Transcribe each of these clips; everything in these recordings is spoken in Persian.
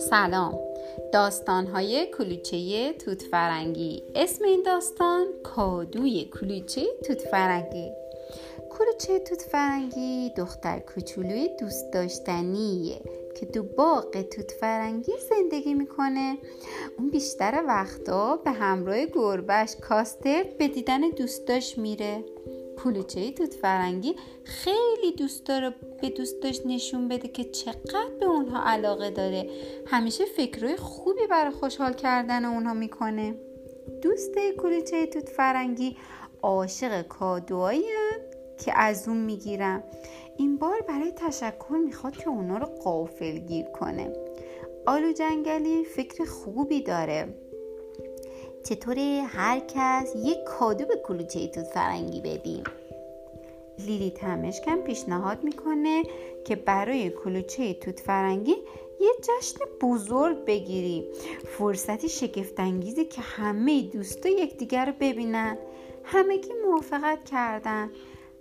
سلام. داستانهای کلوچه توت فرنگی اسم این داستان کادوی کلوچه توت فرنگی کلوچه توت فرنگی دختر کوچولوی دوست داشتنیه که تو باغ توت فرنگی زندگی می‌کنه. اون بیشتر وقتا به همراه گربش کاسترد به دیدن دوستاش میره. کلوچه توت فرنگی خیلی دوست داره به دوستاش نشون بده که چقدر به اونها علاقه داره. همیشه فکرهای خوبی برای خوشحال کردن اونها می‌کنه. دوست کلوچه توت فرنگی عاشق کادوهایی که از اون می‌گیرم این بار برای تشکر می‌خواد که اونا رو قافل گیر کنه. آلو جنگلی فکر خوبی داره. چطوره هر کس؟ یک کادو به کلوچه توت فرنگی بدیم. لیلی تمشکم پیشنهاد می‌کنه که برای کلوچه توت فرنگی یه جشن بزرگ بگیریم فرصتی شگفتانگیزی که همه دوستا یکدیگر رو ببینن. همگی موافقت کردن.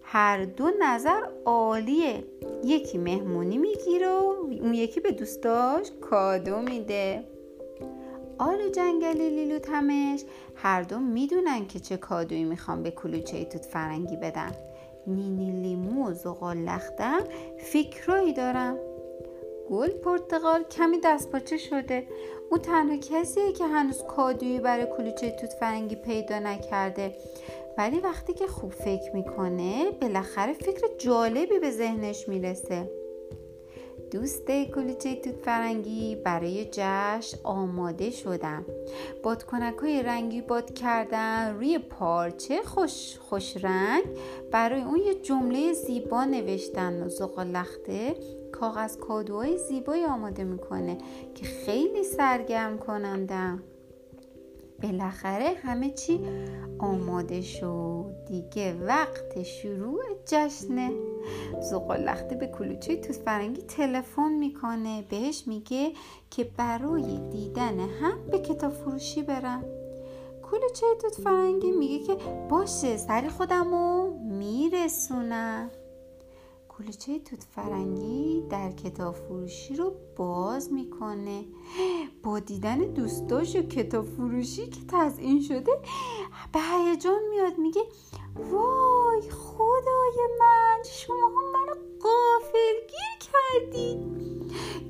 هر دو نظر عالیه. یکی مهمونی می‌گیره و اون یکی به دوستاش کادو میده. آلو جنگلی لیلو تمش. هر دو می‌دونن که چه کادویی می‌خوان به کلوچه توت فرنگی بدن. نینی لیمو و زغال لختم فکرایی دارم. گل پرتقال کمی دستپاچه شده. او تنها کسیه که هنوز کادویی برای کلوچه توت فرنگی پیدا نکرده. ولی وقتی که خوب فکر می‌کنه بالاخره فکر جالبی به ذهنش می‌رسه. دوست کلوچه توت فرنگی برای جشن آماده شدم. بادکنک های رنگی باد کردن روی پارچه خوش, خوش رنگ. برای اون یه جمله زیبا نوشتن. و زغالخته کاغذ کادوهای زیبایی آماده می‌کنه که خیلی سرگرم کنندم. بالاخره همه چی آماده شد. دیگه وقت شروع جشنه. زغال به کلوچه توت فرنگی تلفن می‌کنه. بهش میگه که برای دیدن هم به کتاب فروشی برن کلوچه توت فرنگی میگه که باشه سری خودمو میرسونم. کلوچه توت فرنگی در کتاب فروشی رو باز می‌کنه. با دیدن دوستاش و کتاب فروشی که تزئین شده به هیجان میاد میگه وای خدای من شما هم منو قافلگیر کردید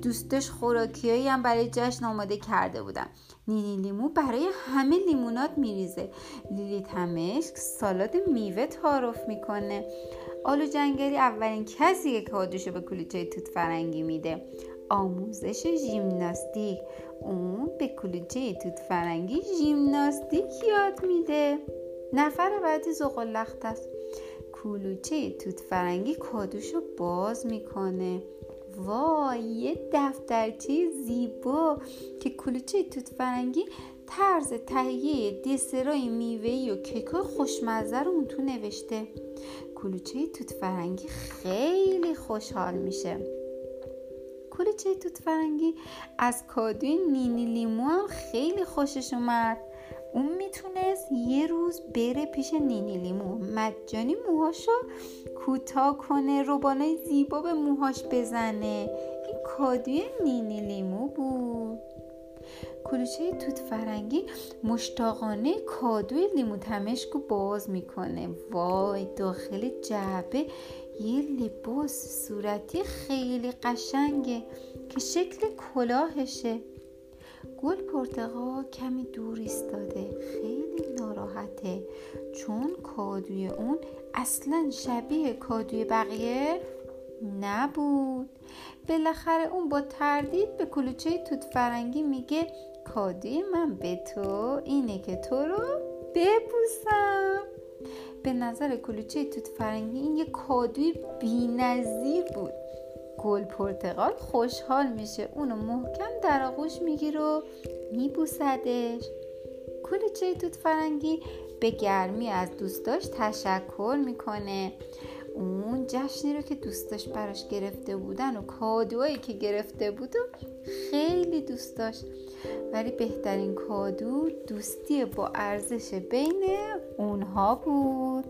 دوستاش خوراکیایی هم برای جشن آماده کرده بودن. نینی لیمو برای همه لیمونات میریزه. لیلی تمشک سالاد میوه تعارف می‌کنه. آلو جنگلی اولین کسی که کادوشو به کلوچه توت فرنگی میده. آموزش ژیمناستیک. اون به کلوچه توت فرنگی ژیمناستیک یاد میده. نفر بعدی زغال است. کلوچه توت فرنگی کادوشو باز می‌کنه. وای یه دفترچه زیبا که کلوچه توت فرنگی طرز تهیه دسرای میوهی و کیکای خوشمزه رو اون تو نوشته. کلوچه توت فرنگی خیلی خوشحال میشه. کلوچه توت فرنگی از کادوی نینی لیمو هم خیلی خوشش اومد. اون می‌تونست یه روز بره پیش نینی لیمو مجانی موهاشو کوتاه کنه روبانای زیبا به موهاش بزنه. این کادوی نینی لیمو بود. کلوچه توت فرنگی مشتاقانه کادوی لیمو تمشک رو باز می‌کنه. وای داخل جعبه یه لباس صورتی خیلی قشنگه که شکل کلاهشه. گل پرتقال کمی دور ایستاده. خیلی ناراحته. چون کادوی اون اصلا شبیه کادوی بقیه نبود. بالاخره اون با تردید به کلوچه توت فرنگی میگه کادوی من به تو اینه که تو رو ببوسم. به نظر کلوچه توت فرنگی این یه کادوی بینظیر بود. گل پرتقال خوشحال میشه اونو محکم در آغوش می‌گیره و میبوسدش. کلوچه توت فرنگی به گرمی از دوستاش تشکر می‌کنه. اون جشنی رو که دوستاش براش گرفته بودن و کادوهایی که گرفته بود و خیلی دوست داشت. ولی بهترین کادو دوستی با ارزش بین اونها بود.